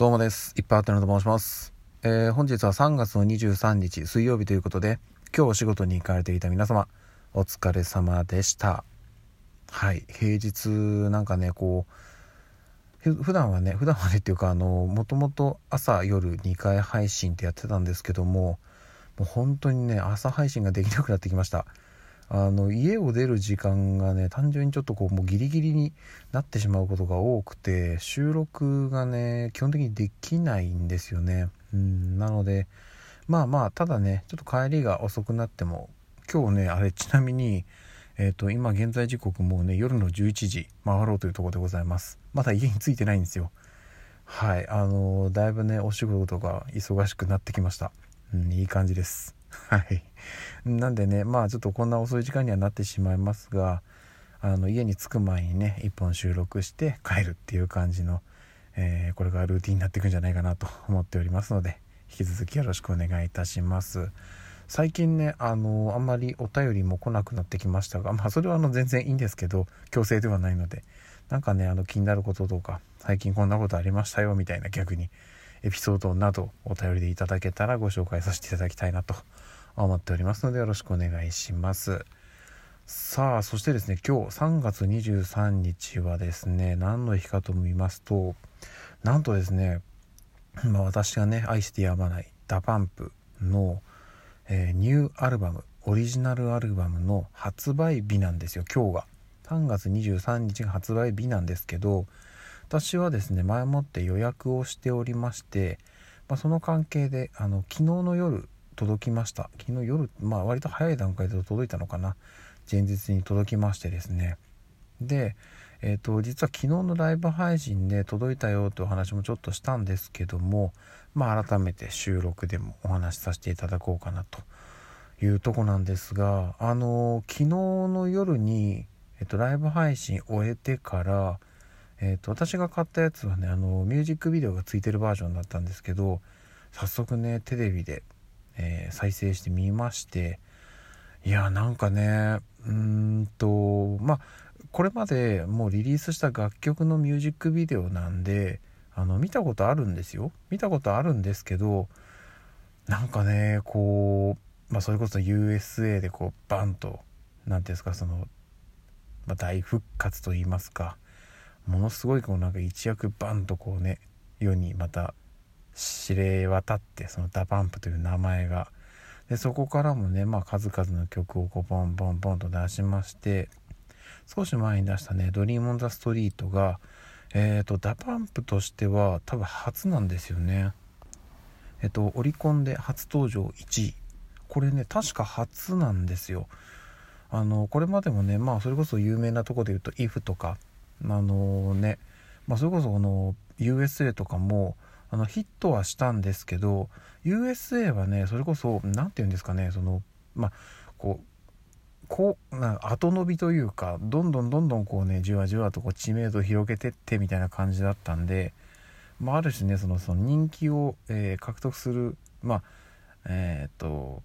どうもです。いっぱいあったのと申します。えー、本日は3月の23日水曜日ということで、今日お仕事に行かれていた皆様、お疲れ様でした。はい、平日なんかね、こう、普段はね、普段はねっていうか、あの、もともと朝夜2回配信ってやってたんですけども、もう本当にね、朝配信ができなくなってきました。あの家を出る時間がね単純にちょっとこうもうギリギリになってしまうことが多くて収録がね基本的にできないんですよね。うんなのでまあまあただねちょっと帰りが遅くなっても今日ねあれちなみにえっ、ー、と今現在時刻もうね夜の11時回ろうというところでございます。まだ家に着いてないんですよ。はいあの、だいぶねお仕事が忙しくなってきました。うんいい感じです。はい。なんでね、まあちょっとこんな遅い時間にはなってしまいますが、あの家に着く前にね、1本収録して帰るっていう感じの、えー、これがルーティンになっていくんじゃないかなと 思っておりますので、引き続きよろしくお願いいたします。最近ね、あのあんまりお便りも来なくなってきましたが、まあそれはあの全然いいんですけど、強制ではないので、なんかね、あの気になることとか、最近こんなことありましたよみたいな逆にエピソードなどお便りでいただけたらご紹介させていただきたいなと思っておりますのでよろしくお願いします。さあそしてですね今日3月23日はですね何の日かと言いますとなんとですね、まあ、私がね愛してやまない DA PUMP の、えー、ニューアルバムオリジナルアルバムの発売日なんですよ今日が3月23日が発売日なんですけど私はですね前もって予約をしておりまして、まあ、その関係であの昨日の夜届きました。昨日夜まあ割と早い段階で届いたのかな。前日に届きましてですね。でえーと、実は昨日のライブ配信で届いたよというお話もちょっとしたんですけども、まあ、改めて収録でもお話しさせていただこうかなというとこなんですがあの昨日の夜に、えーと、ライブ配信終えてから、えーと私が買ったやつはねあのミュージックビデオがついてるバージョンだったんですけど早速ねテレビでえー、再生してみましていやなんかねうんとまあこれまでもうリリースした楽曲のミュージックビデオなんであの見たことあるんですよ。見たことあるんですけどなんかねこう、まあ、それこそ USA でこうバンと何ていうんですかその、まあ、大復活と言いますかものすごいこうなんか一躍バンとこうね世にまた知れ渡ってその DA PUMP という名前が。でそこからもね、まあ、数々の曲をこうボンボンボンと出しまして少し前に出したね「Dream on the street」がえっ、ー、と DA PUMP としては多分初なんですよね。えっ、とオリコンで初登場1位。これね確か初なんですよ。あのこれまでもねまあそれこそ有名なとこで言うと「IF」とかあのねまあそれこそこの USA とかもあのヒットはしたんですけど USA はねそれこそ何て言うんですかねそのまあこうこうな後伸びというかどんどんどんどんこうねじわじわとこう知名度を広げてってみたいな感じだったんで、まあ、ある種ねそのその人気を、えー、獲得するまあえー、っと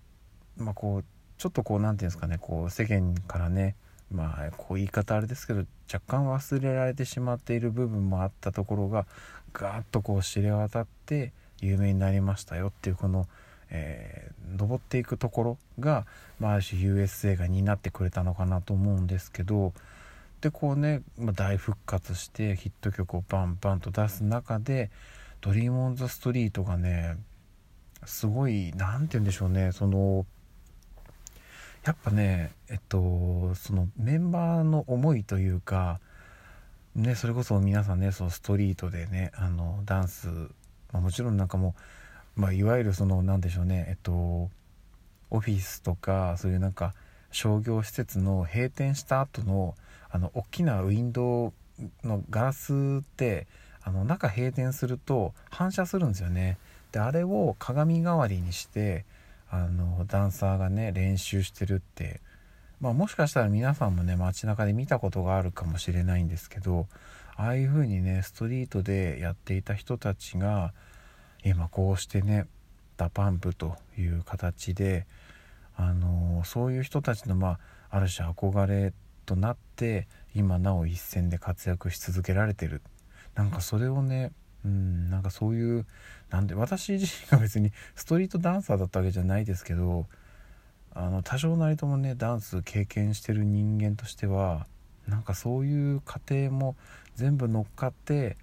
まあこうちょっとこう何て言うんですかねこう世間からねまあこう言い方あれですけど若干忘れられてしまっている部分もあったところがガーッとこう知れ渡って有名になりましたよっていうこの、えー、登っていくところが、まあ、る種 USA が担ってくれたのかなと思うんですけどでこうね、まあ、大復活してヒット曲をバンバンと出す中で「ドリーム・オン・ザ・ストリート」がねすごい何て言うんでしょうねそのやっぱねえっとそのメンバーの思いというかねそれこそ皆さんねそのストリートでねあのダンス、まあ、もちろんなんかもう、まあ、いわゆるその何でしょうねえっとオフィスとかそういうなんか商業施設の閉店した後のあの大きなウィンドウのガラスってあの中閉店すると反射するんですよね。であれを鏡代わりにしてあのダンサーがね練習してるって、まあ、もしかしたら皆さんもね街中で見たことがあるかもしれないんですけどああいう風にねストリートでやっていた人たちが今こうしてね DA PUMP という形であのそういう人たちのまあある種憧れとなって今なお一線で活躍し続けられてる。なんかそれをねうんなんかそういうなんで私自身が別にストリートダンサーだったわけじゃないですけどあの多少なりともねダンス経験してる人間としてはなんかそういう過程も全部乗っかって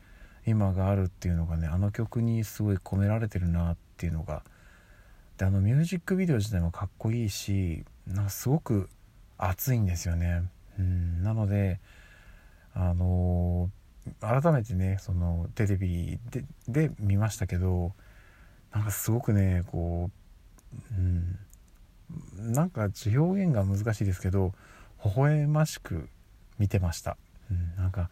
今があるっていうのがねあの曲にすごい込められてるなっていうのがであのミュージックビデオ自体もかっこいいしなんかすごく熱いんですよね。うんなのであのー、改めてねそのテレビでで見ましたけどなんかすごくねこう、うん、なんか表現が難しいですけど微笑ましく見てました。うん、なんか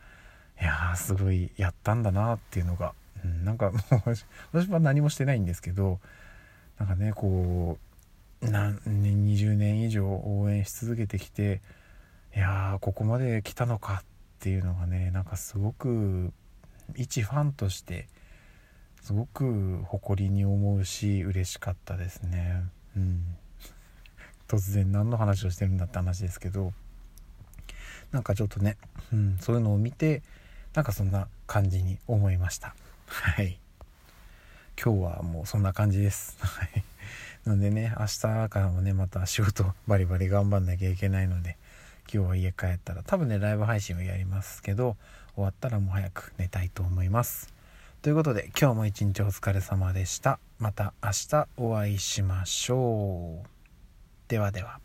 いやすごいやったんだなっていうのが、うん、なんかもう私は何もしてないんですけどなんかねこうな20年以上応援し続けてきていやーここまで来たのかっっていうのがねなんかすごく一ファンとしてすごく誇りに思うし嬉しかったですね。うん、突然何の話をしてるんだって話ですけどなんかちょっとね、うん、そういうのを見てなんかそんな感じに思いました。はい。今日はもうそんな感じです。はい。なんでね明日からもねまた仕事バリバリ頑張んなきゃいけないので今日は家帰ったら多分ねライブ配信をやりますけど終わったらもう早く寝たいと思います。ということで今日も一日お疲れ様でした。また明日お会いしましょう。ではでは。